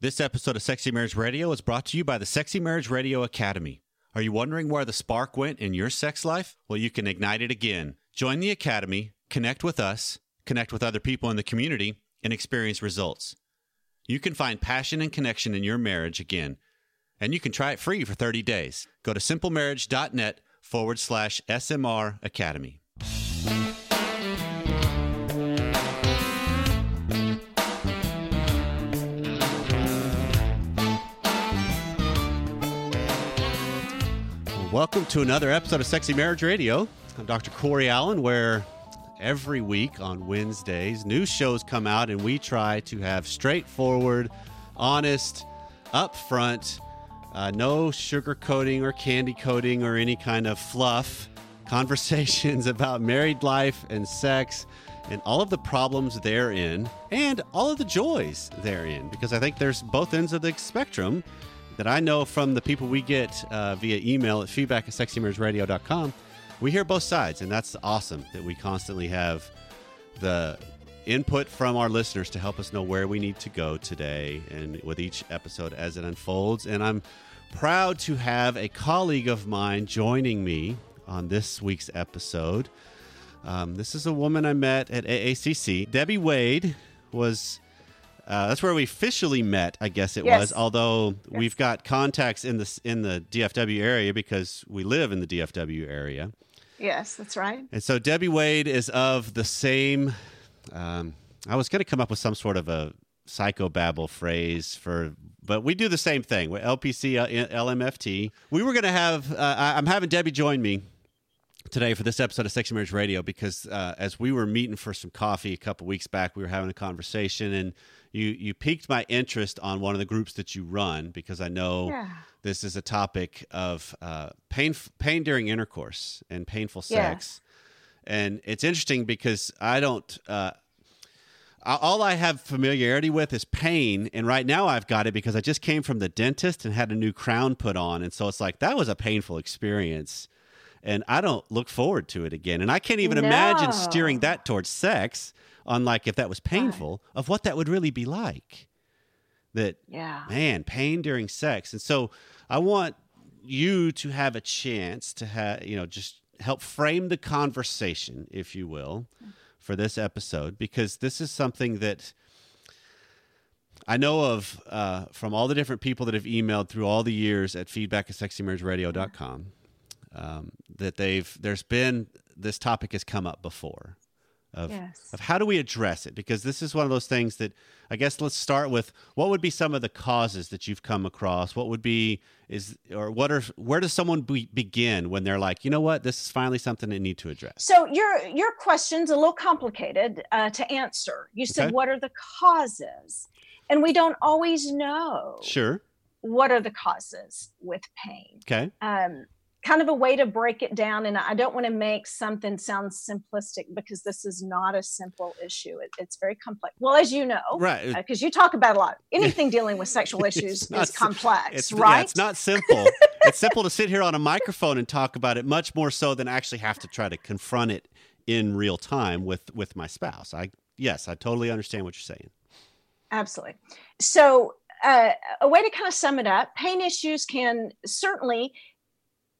This episode of Sexy Marriage Radio is brought to you by the Sexy Marriage Radio Academy. Are you wondering where the spark went in your sex life? Well, you can ignite it again. Join the Academy, connect with us, connect with other people in the community, and experience results. You can find passion and connection in your marriage again, and you can try it free for 30 days. Go to simplemarriage.net forward slash SMR Academy. Welcome to another episode of Sexy Marriage Radio. I'm Dr. Corey Allen, where every week on Wednesdays, new shows come out and we try to have straightforward, honest, upfront, uh, no sugarcoating or candy coating or any kind of fluff conversations about married life and sex and all of the problems therein and all of the joys therein because I think there's both ends of the spectrum that I know from the people we get uh, via email at feedback at sexymarriageradio.com. We hear both sides, and that's awesome that we constantly have the input from our listeners to help us know where we need to go today and with each episode as it unfolds. And I'm proud to have a colleague of mine joining me on this week's episode. Um, this is a woman I met at AACC. Debbie Wade was uh, that's where we officially met, I guess it Yes. was. Although Yes. we've got contacts in the in the DFW area because we live in the DFW area, Yes, that's right. and so Debbie Wade is of the same. Um, I was going to come up with some sort of a psychobabble phrase for, but we do the same thing. LPC, uh, LMFT. We were going to have. Uh, I'm having Debbie join me today for this episode of Sexy Marriage Radio because uh, as we were meeting for some coffee a couple weeks back, we were having a conversation and you you piqued my interest on one of the groups that you run because I know Yeah. this is a topic of uh, pain pain during intercourse and painful sex, and it's interesting because I don't. Uh, all I have familiarity with is pain, and right now I've got it because I just came from the dentist and had a new crown put on, and so it's like that was a painful experience, and I don't look forward to it again, and I can't even imagine steering that towards sex. On like if that was painful, of what that would really be like. That Yeah. man, pain during sex. And so I want you to have a chance to have, you know, just help frame the conversation, if you will, for this episode, because this is something that I know of uh, from all the different people that have emailed through all the years at feedback at sexymarriageradio.com um, that they've, there's been, this topic has come up before of, Yes. of how do we address it because this is one of those things that i guess let's start with what would be some of the causes that you've come across what would be is or what are where does someone be, begin when they're like you know what this is finally something they need to address So your your question's a little complicated uh, to answer. You said Okay. what are the causes, and we don't always know sure what are the causes with pain. okay Um, kind of a way to break it down, and I don't want to make something sound simplistic because this is not a simple issue. It, it's very complex. Well, as you know, right because you talk about a lot. Anything dealing with sexual issues not is complex, it's right? yeah, it's not simple it's simple to sit here on a microphone and talk about it much more so than actually have to try to confront it in real time with with my spouse i yes i totally understand what you're saying Absolutely. So, uh, a way to kind of sum it up pain issues can certainly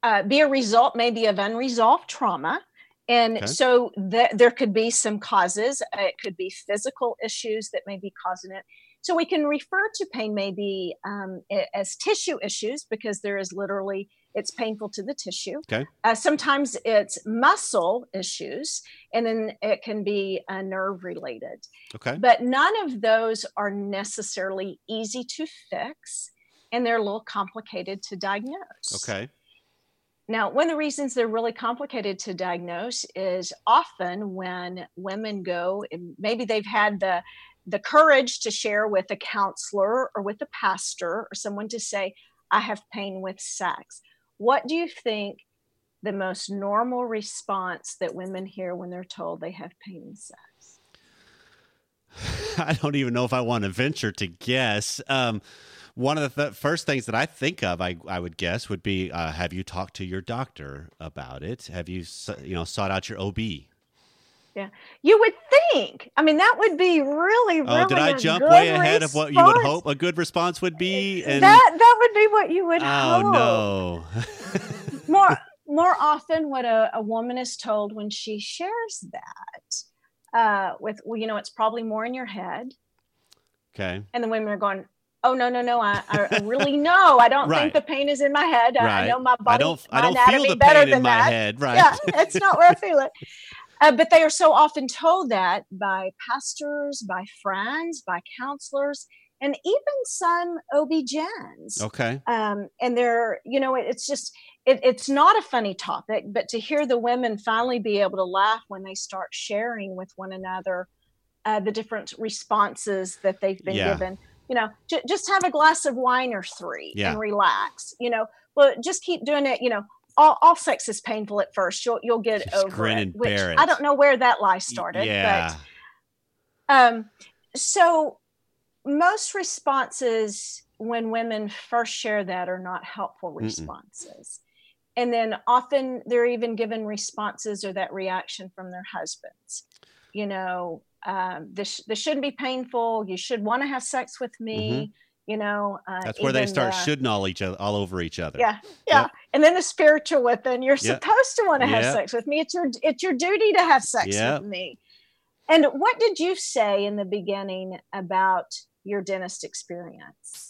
uh, be a result, maybe, of unresolved trauma. And Okay. so th- there could be some causes. Uh, it could be physical issues that may be causing it. So we can refer to pain maybe um, as tissue issues because there is literally it's painful to the tissue. Okay. Uh, sometimes it's muscle issues, and then it can be uh, nerve related okay but none of those are necessarily easy to fix and they're a little complicated to diagnose. okay Now, one of the reasons they're really complicated to diagnose is often when women go maybe they've had the the courage to share with a counselor or with a pastor or someone to say, I have pain with sex. What do you think the most normal response that women hear when they're told they have pain in sex? I don't even know if I want to venture to guess. Um, one of the th- first things that I think of, I, I would guess, would be: uh, Have you talked to your doctor about it? Have you, you know, sought out your OB? Yeah, you would think. I mean, that would be really, really. Oh, did I jump way ahead of what you would hope a good response would be? And that that would be what you would oh hope. no. More more often, what a, a woman is told when she shares that, uh, with well, you know, it's probably more in your head, okay. and the women are going. Oh no no no! I, I really know. I don't Right. think the pain is in my head. I, I know my body. I don't. I don't anatomy feel the better pain than in my that. head. Right. Yeah, it's not where I feel it. Uh, but they are so often told that by pastors, by friends, by counselors, and even some OB-GYNs. Okay. Um, and they're, you know, it, it's just, it, it's not a funny topic, but to hear the women finally be able to laugh when they start sharing with one another uh, the different responses that they've been Yeah. given. You know, j- just have a glass of wine or three Yeah. and relax. You know, well, just keep doing it. You know, all, all sex is painful at first. You'll you'll get Just over it. and which bear I don't know where that lie started, Yeah. but um, so most responses when women first share that are not helpful responses. And then often they're even given responses or that reaction from their husbands. You know, um, this this shouldn't be painful. You should want to have sex with me. You know, uh, That's where they start the- shoulding all each other, all over each other. yeah, yeah. Yep. And then the spiritual within, you're Yep. supposed to want to have Yep. sex with me. It's your it's your duty to have sex with me. And what did you say in the beginning about your dentist experience?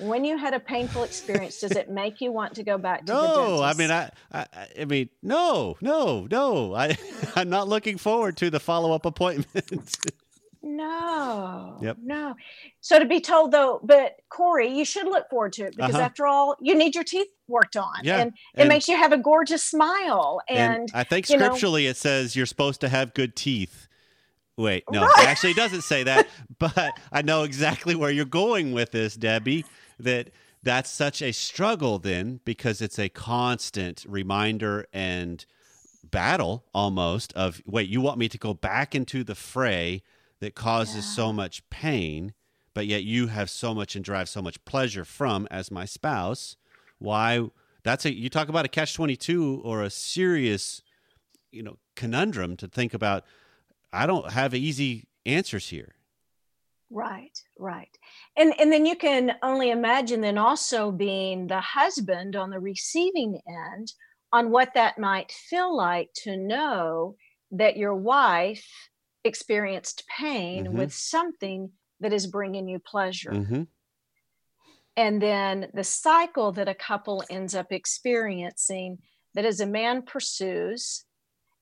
When you had a painful experience, does it make you want to go back to the dentist? No, I mean, I, I, I mean, no, no, no. I, I'm not looking forward to the follow up appointment. No. Yep. No. So to be told though, but Corey, you should look forward to it because Uh-huh. after all, you need your teeth worked on. Yeah, And it and- makes you have a gorgeous smile. And, I think you know- scripturally it says you're supposed to have good teeth. Wait, no, Right. it actually doesn't say that, but I know exactly where you're going with this, Debbie. That that's such a struggle then because it's a constant reminder and battle almost of wait, you want me to go back into the fray that causes so much pain, but yet you have so much and derive so much pleasure from as my spouse. Why that's a you talk about a catch 22 or a serious you know conundrum to think about i don't have easy answers here Right, right. And and then you can only imagine then also being the husband on the receiving end on what that might feel like to know that your wife experienced pain Mhm. with something that is bringing you pleasure. mm-hmm. And then the cycle that a couple ends up experiencing that as a man pursues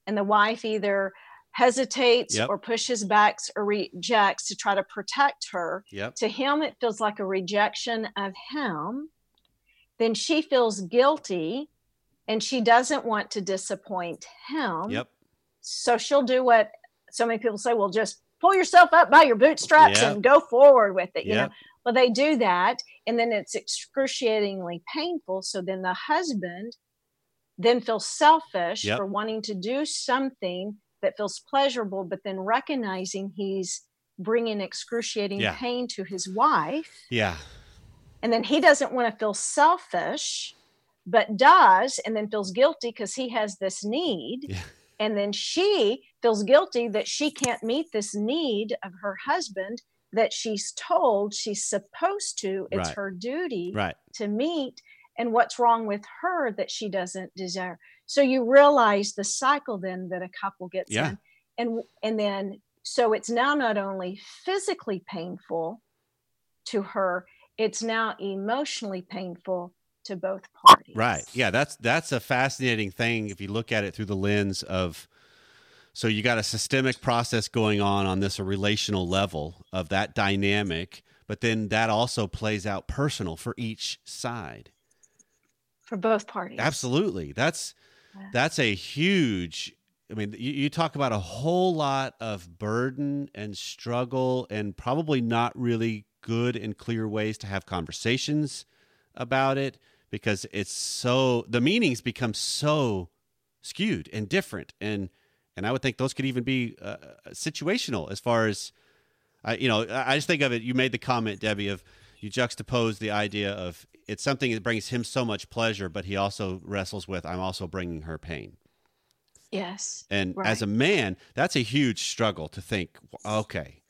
and the wife either hesitates Yep. or pushes back or rejects to try to protect her. Yep. To him it feels like a rejection of him. Then she feels guilty and she doesn't want to disappoint him. Yep. So she'll do what so many people say well just pull yourself up by your bootstraps Yep. and go forward with it you know? Well they do that and then it's excruciatingly painful. So then the husband then feels selfish for wanting to do something that feels pleasurable but then recognizing he's bringing excruciating Yeah. pain to his wife yeah and then he doesn't want to feel selfish but does and then feels guilty because he has this need Yeah. and then she feels guilty that she can't meet this need of her husband that she's told she's supposed to it's Right. her duty right to meet and what's wrong with her that she doesn't desire. So you realize the cycle then that a couple gets Yeah. in. And and then so it's now not only physically painful to her it's now emotionally painful to both parties. Right. Yeah that's that's a fascinating thing if you look at it through the lens of so you got a systemic process going on on this a relational level of that dynamic but then that also plays out personal for each side for both parties Absolutely. That's Yeah. that's a huge I mean, you, you talk about a whole lot of burden and struggle and probably not really good and clear ways to have conversations about it because it's so the meanings become so skewed and different and and I would think those could even be uh, situational as far as I you know I I just think of it you made the comment Debbie of you juxtapose the idea of it's something that brings him so much pleasure but he also wrestles with I'm also bringing her pain Yes. And right. as a man, that's a huge struggle to think, okay,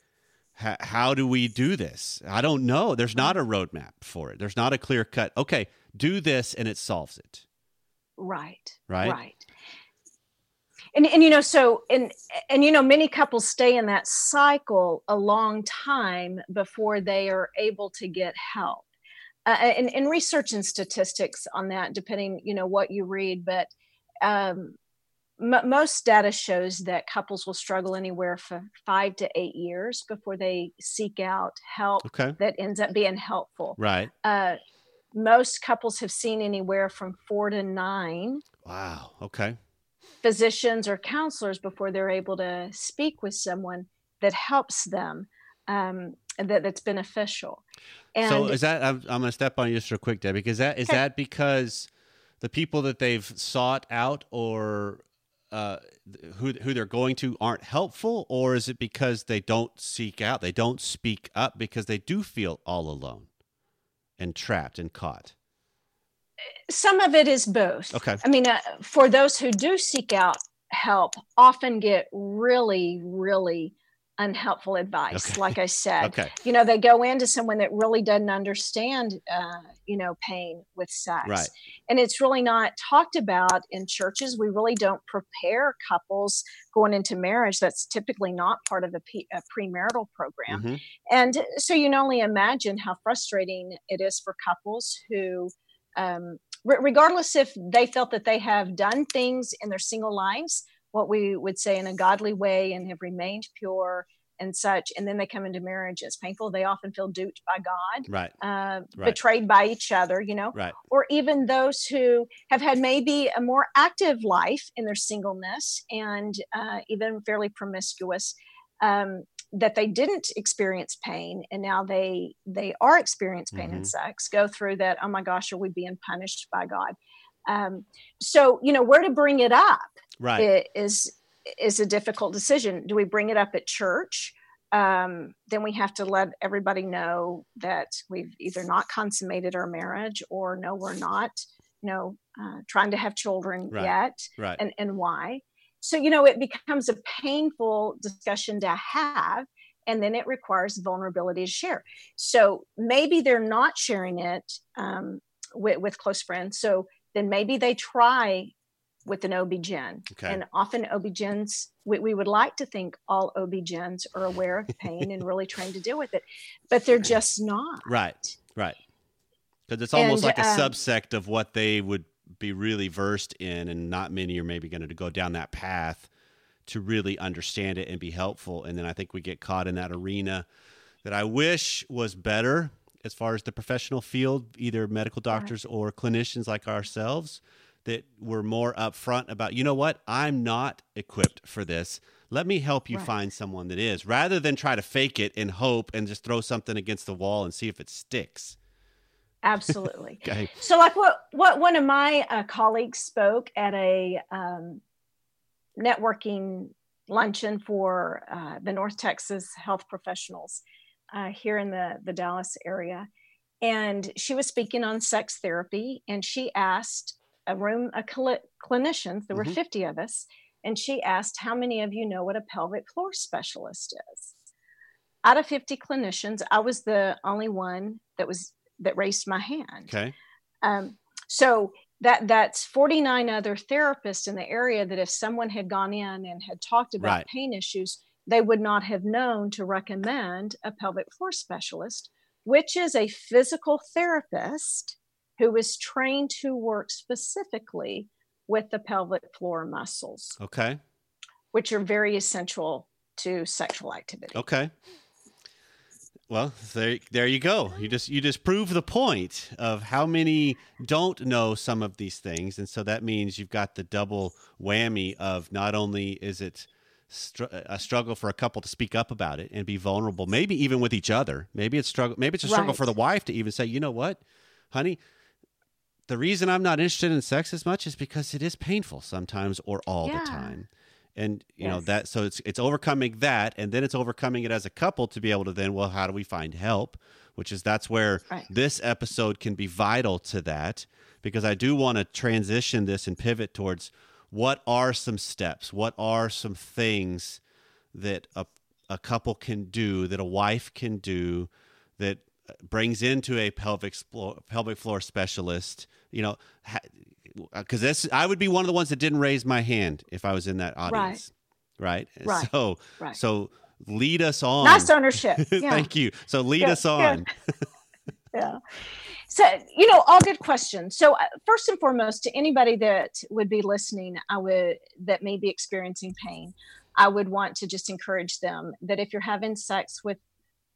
h- how do we do this? I don't know. There's not a roadmap for it. There's not a clear cut, okay, do this and it solves it. Right. Right. Right. And, and you know so and and you know many couples stay in that cycle a long time before they are able to get help uh, and, and research and statistics on that depending you know what you read but um, m- most data shows that couples will struggle anywhere for five to eight years before they seek out help Okay. that ends up being helpful Right. uh, most couples have seen anywhere from four to nine Wow. Okay. Physicians or counselors before they're able to speak with someone that helps them um, that, that's beneficial. And so is that I'm, I'm going to step on you just real quick, Debbie. Because that is Okay. that because the people that they've sought out or uh, who who they're going to aren't helpful, or is it because they don't seek out, they don't speak up because they do feel all alone and trapped and caught? Some of it is both. Okay. I mean, uh, for those who do seek out help, often get really, really unhelpful advice. Okay. Like I said, Okay. you know, they go into someone that really doesn't understand, uh, you know, pain with sex. Right. And it's really not talked about in churches. We really don't prepare couples going into marriage. That's typically not part of a, pe- a premarital program. Mhm. And so you can only imagine how frustrating it is for couples who, um, re- regardless if they felt that they have done things in their single lives, what we would say in a godly way and have remained pure and such, and then they come into marriage, it's painful. They often feel duped by God, Right. uh, Right. betrayed by each other, you know, Right. or even those who have had maybe a more active life in their singleness and uh, even fairly promiscuous um, that they didn't experience pain and now they they are experiencing pain in Mhm. sex go through that oh my gosh are we being punished by god um, so you know where to bring it up Right. is is a difficult decision do we bring it up at church um, then we have to let everybody know that we've either not consummated our marriage or no we're not you know uh, trying to have children Right. yet right. and, and why. So, you know, it becomes a painful discussion to have, and then it requires vulnerability to share. So maybe they're not sharing it um, with, with close friends. So then maybe they try with an OB-GYN. Okay. And often OB-GYNs, we, we would like to think all OB-GYNs are aware of pain and really trained to deal with it, but they're just not. Right. Right. Because it's almost And, like a um, subsect of what they would be really versed in, and not many are maybe going to go down that path to really understand it and be helpful. And then I think we get caught in that arena that I wish was better as far as the professional field, either medical doctors or clinicians like ourselves, that were more upfront about, you know what, I'm not equipped for this. Let me help you Right. find someone that is, rather than try to fake it and hope and just throw something against the wall and see if it sticks. Absolutely. Okay. So, like what what one of my uh, colleagues spoke at a um, networking luncheon for uh, the North Texas health professionals uh, here in the the Dallas area, and she was speaking on sex therapy, and she asked a room of cli- clinicians. There were Mhm. fifty of us, and she asked, "How many of you know what a pelvic floor specialist is?" Out of fifty clinicians, I was the only one that was that raised my hand. Okay. Um, so that that's 49 other therapists in the area that if someone had gone in and had talked about Right. pain issues, they would not have known to recommend a pelvic floor specialist, which is a physical therapist who is trained to work specifically with the pelvic floor muscles, Okay. which are very essential to sexual activity. Okay. Well, there, there you go. You just you just prove the point of how many don't know some of these things, and so that means you've got the double whammy of not only is it str- a struggle for a couple to speak up about it and be vulnerable, maybe even with each other. Maybe it's struggle. Maybe it's a struggle Right. for the wife to even say, you know what, honey. The reason I'm not interested in sex as much is because it is painful sometimes or all Yeah. the time and you know that so it's it's overcoming that and then it's overcoming it as a couple to be able to then well how do we find help which is that's where Right. this episode can be vital to that because i do want to transition this and pivot towards what are some steps? What are some things that a, a couple can do, that a wife can do, that uh, brings into a pelvic floor, pelvic floor specialist? You know, because this I would be one of the ones that didn't raise my hand if I was in that audience, right? Right. right. So, right. so lead us on. Nice ownership. Yeah. Thank you. So lead us on. yeah. So, you know, all good questions. So, uh, first and foremost, to anybody that would be listening, I would that may be experiencing pain, I would want to just encourage them that if you're having sex with,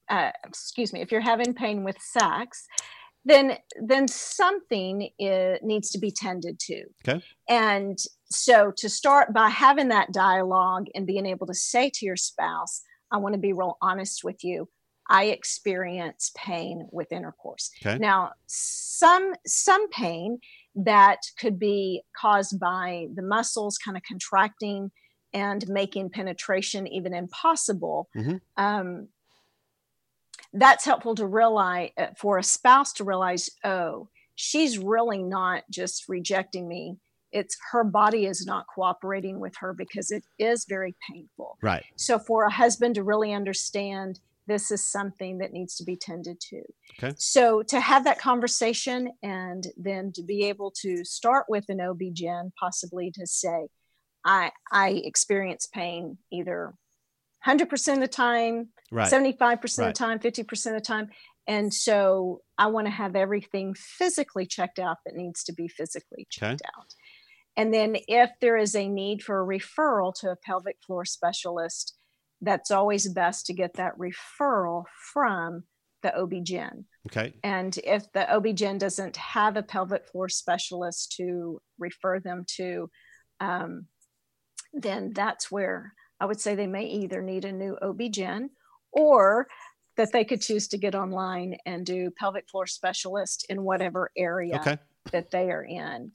uh, excuse me, if you're having pain with sex, then then something is, needs to be tended to. Okay. And so, to start by having that dialogue and being able to say to your spouse, "I want to be real honest with you." I experience pain with intercourse. Okay. Now, some some pain that could be caused by the muscles kind of contracting and making penetration even impossible. Mm-hmm. Um, that's helpful to realize uh, for a spouse to realize, oh, she's really not just rejecting me. It's her body is not cooperating with her because it is very painful. Right. So for a husband to really understand this is something that needs to be tended to. Okay. So to have that conversation and then to be able to start with an OB-GYN, possibly to say, I I experience pain either 100% of the time, right. 75% right. of the time, 50% of the time. And so I want to have everything physically checked out that needs to be physically checked okay. out. And then if there is a need for a referral to a pelvic floor specialist, that's always best to get that referral from the OB-GYN. Okay. And if the OB-GYN doesn't have a pelvic floor specialist to refer them to, um, then that's where I would say they may either need a new OB-GYN or that they could choose to get online and do pelvic floor specialist in whatever area okay. that they are in.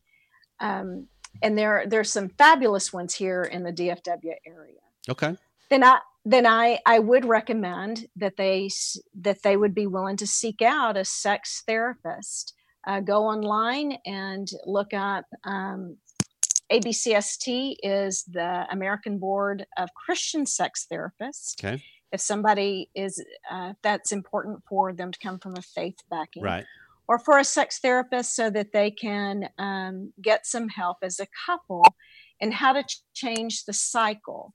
Um, and there, there's some fabulous ones here in the DFW area. Okay. Then I, then I, I would recommend that they that they would be willing to seek out a sex therapist. Uh, go online and look up um, ABCST is the American Board of Christian Sex Therapists. Okay. If somebody is uh, that's important for them to come from a faith backing, Right. or for a sex therapist so that they can um, get some help as a couple and how to ch- change the cycle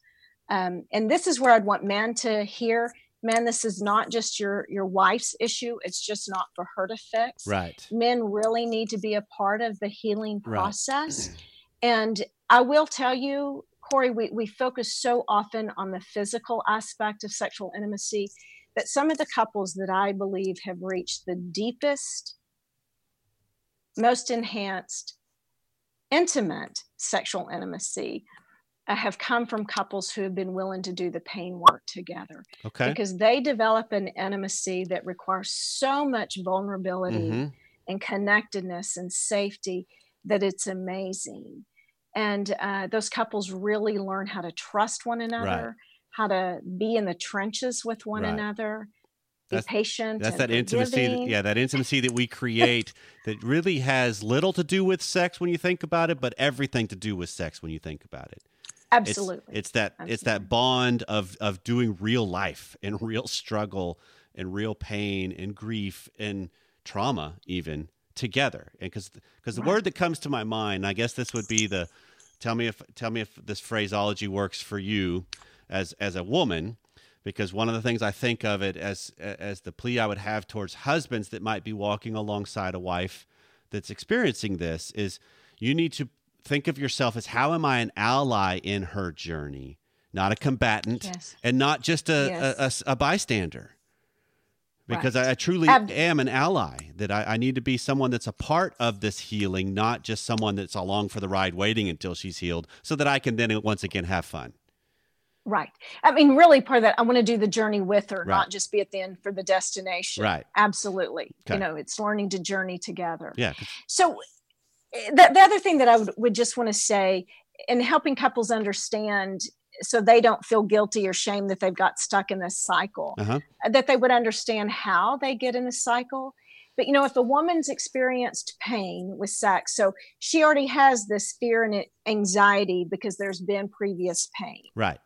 um, and this is where I'd want men to hear, man, this is not just your your wife's issue. It's just not for her to fix. Right. Men really need to be a part of the healing Right. process. And I will tell you, Corey, we, we focus so often on the physical aspect of sexual intimacy that some of the couples that I believe have reached the deepest, most enhanced, intimate sexual intimacy uh, have come from couples who have been willing to do the pain work together Okay. because they develop an intimacy that requires so much vulnerability hmm and connectedness and safety that it's amazing. And uh, those couples really learn how to trust one another, how to be in the trenches with one Right. another, be patient. That's that intimacy. That, yeah, that intimacy that we create that really has little to do with sex when you think about it, but everything to do with sex when you think about it. Absolutely. It's, that it's that bond of of doing real life and real struggle and real pain and grief and trauma even together. And because because the word that comes to my mind, I guess this would be the tell me if tell me if this phraseology works for you as as a woman because one of the things I think of it as as the plea I would have towards husbands that might be walking alongside a wife that's experiencing this is you need to think of yourself as how am I an ally in her journey, not a combatant, Yes. and not just a, Yes. a- a a bystander. Because Right. I, I truly Ab- am an ally. That I, I need to be someone that's a part of this healing, not just someone that's along for the ride, waiting until she's healed, so that I can then once again have fun. Right. I mean, really, part of that, I want to do the journey with her, Right. not just be at the end for the destination. Right. Absolutely. Okay. You know, it's learning to journey together. yeah So, eh, the, the other thing that I would, would just want to say in helping couples understand so they don't feel guilty or shame that they've got stuck in this cycle, Uh-huh. uh, that they would understand how they get in the cycle. But you know, if a woman's experienced pain with sex, so she already has this fear and anxiety because there's been previous pain. Right.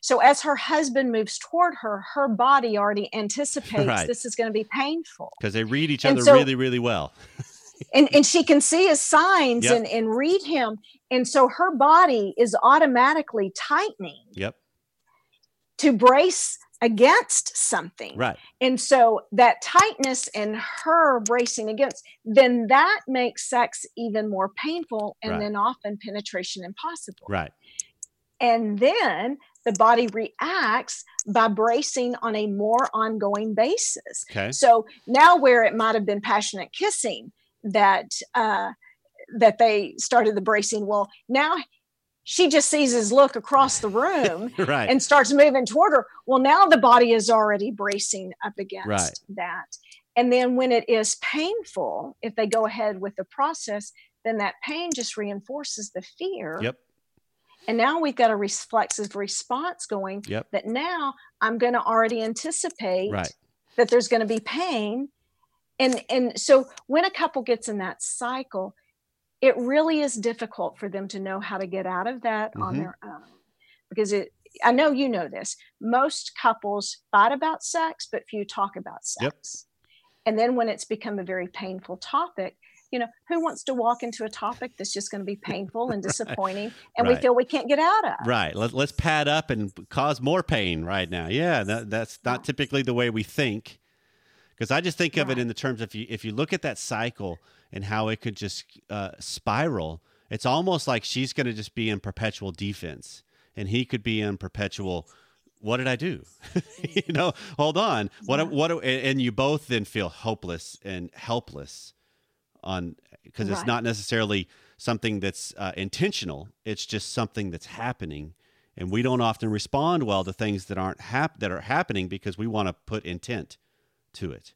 So as her husband moves toward her, her body already anticipates Right. this is going to be painful. Because they read each And other so- really, really well. And and she can see his signs Yep. and, and read him. And so her body is automatically tightening Yep. to brace against something. Right. And so that tightness and her bracing against, then that makes sex even more painful and Right. then often penetration impossible. Right. And then the body reacts by bracing on a more ongoing basis. Okay. So now where it might have been passionate kissing that uh, that they started the bracing, well, now she just sees his look across the room right. and starts moving toward her. Well, now the body is already bracing up against Right. that. And then when it is painful, if they go ahead with the process, then that pain just reinforces the fear. yep. And now we've got a reflexive response going Yep. that now I'm going to already anticipate Right. that there's going to be pain. And and so when a couple gets in that cycle, it really is difficult for them to know how to get out of that on Mhm. their own. Because it I know you know this. Most couples fight about sex, but few talk about sex. Yep. And then when it's become a very painful topic, you know, who wants to walk into a topic that's just going to be painful and disappointing and we feel we can't get out of? Right. Let, let's pad up and cause more pain right now. Yeah, that, that's not Yeah. typically the way we think. Because I just think of it in the terms of you, if you look at that cycle and how it could just uh, spiral, it's almost like she's going to just be in perpetual defense, and he could be in perpetual. What did I do? you know, hold on. What? Yeah. What? And and you both then feel hopeless and helpless on because it's not necessarily something that's uh, intentional. It's just something that's happening, and we don't often respond well to things that aren't hap- that are happening because we want to put intent to it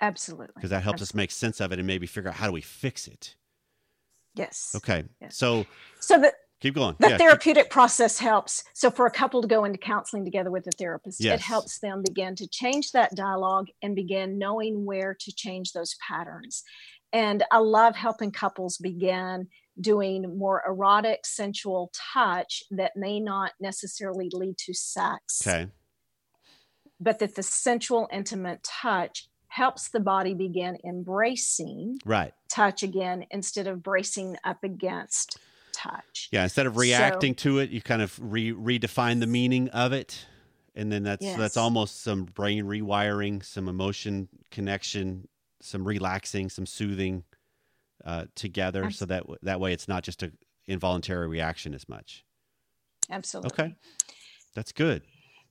Absolutely. because that helps us make sense of it and maybe figure out how do we fix it. Yes. Okay, Yes. so So the, keep going. the Yeah, keep- therapeutic process helps. So for a couple to go into counseling together with a therapist, Yes. it helps them begin to change that dialogue and begin knowing where to change those patterns. And I love helping couples begin doing more erotic, sensual touch that may not necessarily lead to sex, okay, but that the sensual, intimate touch helps the body begin embracing right. touch again instead of bracing up against touch. Yeah, instead of So- reacting to it, you kind of re- redefine the meaning of it, and then that's Yes. that's almost some brain rewiring, some emotion connection, some relaxing, some soothing uh, together, so that that way it's not just a involuntary reaction as much. Absolutely. Okay, that's good.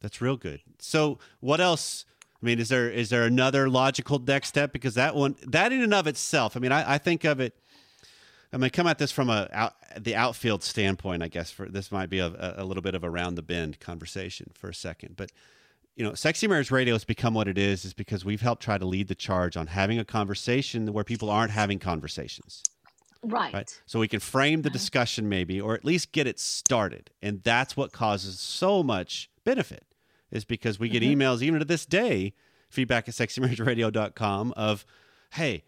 That's real good. So, what else? I mean, is there is there another logical next step? Because that one, that in and of itself, I mean, I, I think of it. I mean, come at this from a out, the outfield standpoint, I guess. For this might be a, a little bit of a round the bend conversation for a second, but you know, Sexy Marriage Radio has become what it is, is because we've helped try to lead the charge on having a conversation where people aren't having conversations Right. right? So we can frame the discussion maybe, or at least get it started, and that's what causes so much benefit. Is because we get Mhm. emails even to this day, feedback at sexymarriageradio.com of, hey,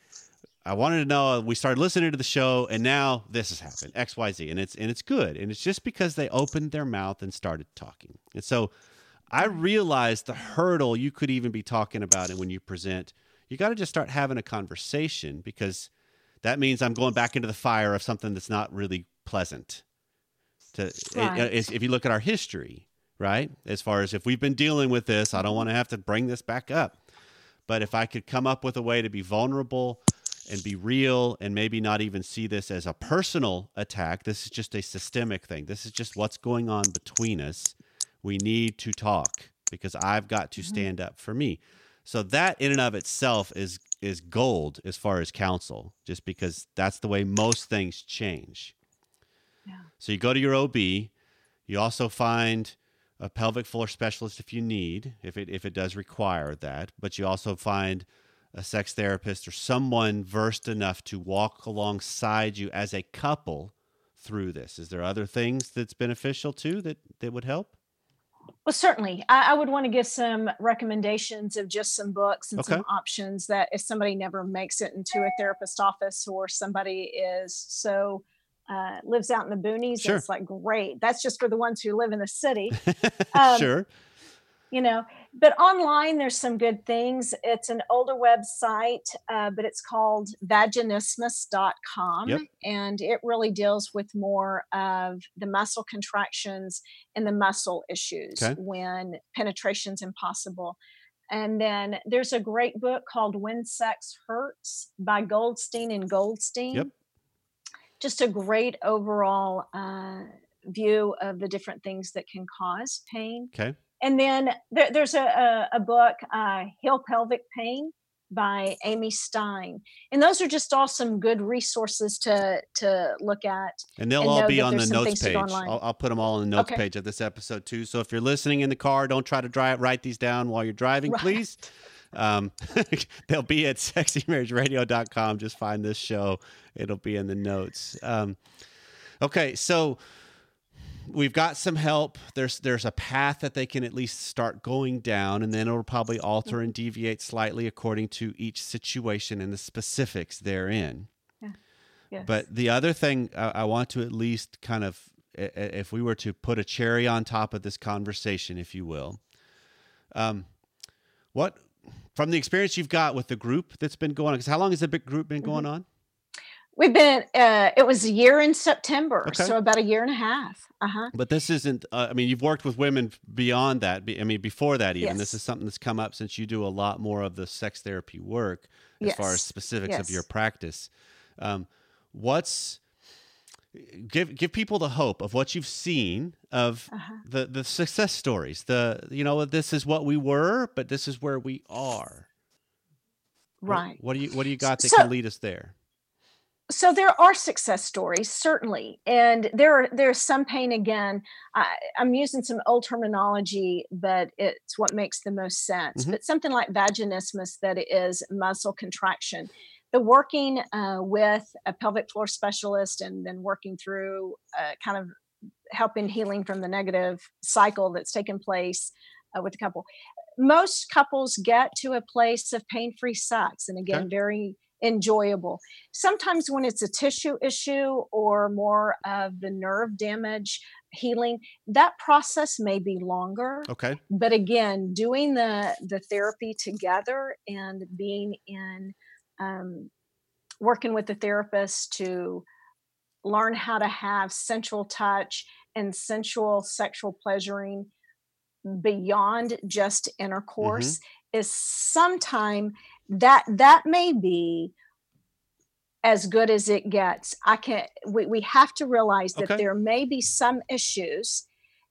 I wanted to know. We started listening to the show, and now this has happened, X, Y, Z, and it's and it's good, and it's just because they opened their mouth and started talking. And so, I mm-hmm. realized the hurdle you could even be talking about, and when you present, you got to just start having a conversation because that means I'm going back into the fire of something that's not really pleasant. To it- Right. Eh, it's- if you look at our history, right? As far as if we've been dealing with this, I don't want to have to bring this back up. But if I could come up with a way to be vulnerable and be real and maybe not even see this as a personal attack, this is just a systemic thing. This is just what's going on between us. We need to talk because I've got to Mhm. stand up for me. So that in and of itself is is gold as far as counsel, just because that's the way most things change. Yeah. So you go to your OB, you also find a pelvic floor specialist if you need, if it if it does require that, but you also find a sex therapist or someone versed enough to walk alongside you as a couple through this. Is there other things that's beneficial too that that would help? Well, certainly. I, I, would want to give some recommendations of just some books and okay. some options that if somebody never makes it into a therapist office or somebody is so uh, lives out in the boonies, sure. it's like great. That's just for the ones who live in the city. Um, sure you know but online there's some good things it's an older website uh, but it's called vaginismus.com yep. and it really deals with more of the muscle contractions and the muscle issues okay. when penetration's impossible and then there's a great book called when sex hurts by goldstein and goldstein yep. Just a great overall uh, view of the different things that can cause pain okay and then there, there's a, a, a book, uh, Heal Pelvic Pain by Amy Stein. And those are just awesome, good resources to to look at. And they'll and all be on the notes page. I'll, I'll, put them all on the notes okay. page of this episode too. So if you're listening in the car, don't try to drive, write these down while you're driving, right. please. Um, they'll be at sexymarriageradio.com. Just find this show. It'll be in the notes. Um, okay, so we've got some help. There's there's a path that they can at least start going down, and then it'll probably alter and deviate slightly according to each situation and the specifics therein. Yeah. Yes. But the other thing I, I want to at least kind of, if we were to put a cherry on top of this conversation, if you will, um, what from the experience you've got with the group that's been going on? Because how long has the big group been going mm-hmm. on? We've been. Uh, it was a year in September, okay. so about a year and a half. Uh huh. But this isn't. Uh, I mean, you've worked with women beyond that. I mean, before that, even yes. this is something that's come up since you do a lot more of the sex therapy work, as yes. far as specifics yes. of your practice. Um, what's give give people the hope of what you've seen of uh-huh. the the success stories. The you know this is what we were, but this is where we are. Right. What, what do you what do you got that so, can lead us there? so there are success stories certainly and there are there's some pain again I, am using some old terminology but it's what makes the most sense mm-hmm. but something like vaginismus that is muscle contraction the working uh, with a pelvic floor specialist and then working through uh, kind of helping healing from the negative cycle that's taken place uh, with the couple most couples get to a place of pain-free sex and again okay. very enjoyable. Sometimes when it's a tissue issue or more of the nerve damage healing, that process may be longer. Okay. But again, doing the the therapy together and being in um, working with the therapist to learn how to have sensual touch and sensual sexual pleasuring beyond just intercourse mm-hmm. is sometime that that may be as good as it gets i can we, we have to realize that okay. there may be some issues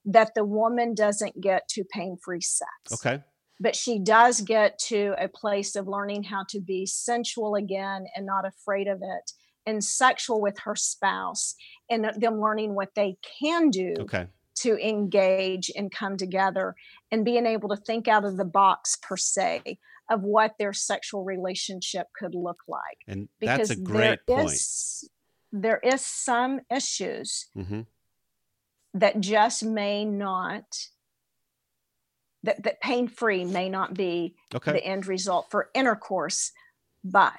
that the woman doesn't get to pain-free sex okay but she does get to a place of learning how to be sensual again and not afraid of it and sexual with her spouse and them learning what they can do okay. to engage and come together and being able to think out of the box per se of what their sexual relationship could look like. And because that's a great there point. Is, there is some issues mm-hmm. that just may not that, that pain free may not be okay. the end result for intercourse, but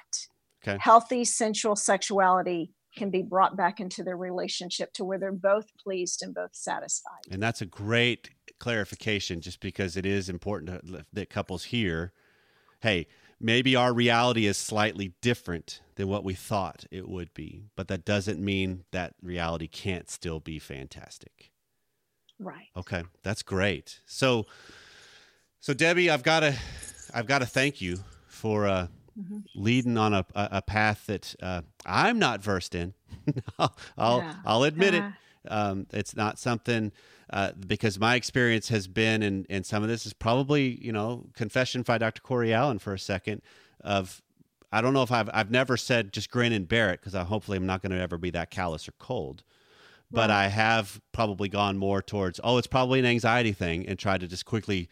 okay. healthy sensual sexuality can be brought back into their relationship to where they're both pleased and both satisfied. And that's a great clarification just because it is important to, that couples hear hey, maybe our reality is slightly different than what we thought it would be, but that doesn't mean that reality can't still be fantastic. Right. Okay, that's great. So, so Debbie, I've got to, I've got to thank you for uh, mm-hmm. leading on a, a path that uh, I'm not versed in. I'll, I'll, yeah. I'll admit it. Um, it's not something uh, because my experience has been, and, and some of this is probably, you know, confession by Dr. Corey Allen for a second of, I don't know if I've, I've never said just grin and bear it because I hopefully I'm not going to ever be that callous or cold. But right. I have probably gone more towards, oh, it's probably an anxiety thing and tried to just quickly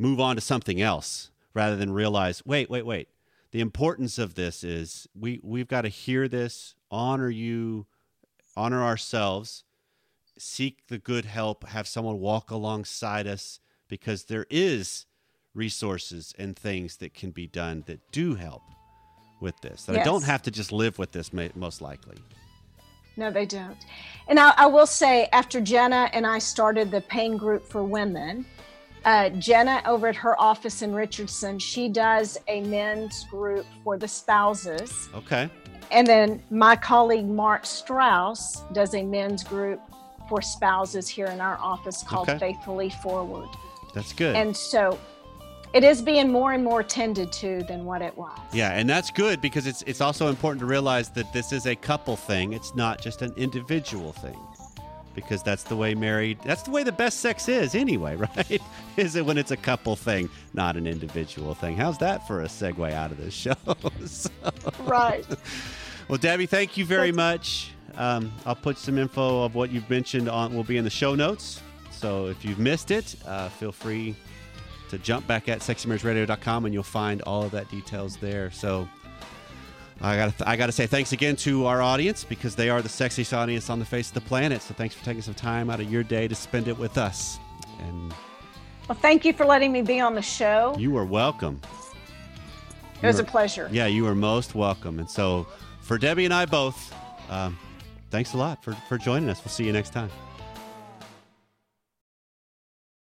move on to something else rather than realize, wait, wait, wait. The importance of this is we, we've got to hear this, honor you, honor ourselves, seek the good help, have someone walk alongside us, because there is resources and things that can be done that do help with this. That I don't have to just live with this, most likely. No, they don't. And I, I will say, after Jenna and I started the pain group for women, uh, Jenna over at her office in Richardson, she does a men's group for the spouses. Okay. And then my colleague Mark Strauss does a men's group for spouses here in our office called Okay. Faithfully Forward. That's good. And so it is being more and more tended to than what it was. yeah, and that's good because it's it's also important to realize that this is a couple thing. It's not just an individual thing. Because that's the way married that's the way the best sex is anyway, right? is it when it's a couple thing, not an individual thing. How's that for a segue out of this show? So- Right. Well, Debbie, thank you very much. Um, I'll put some info of what you've mentioned on will be in the show notes. So if you've missed it, uh, feel free to jump back at sexymarriageradio.com and you'll find all of that details there. So I got to I got to say thanks again to our audience because they are the sexiest audience on the face of the planet. So thanks for taking some time out of your day to spend it with us. And Well, thank you for letting me be on the show. you are welcome. It was You a pleasure. Yeah, you are most welcome. And so, for Debbie and I both, um, thanks a lot for, for joining us. We'll see you next time.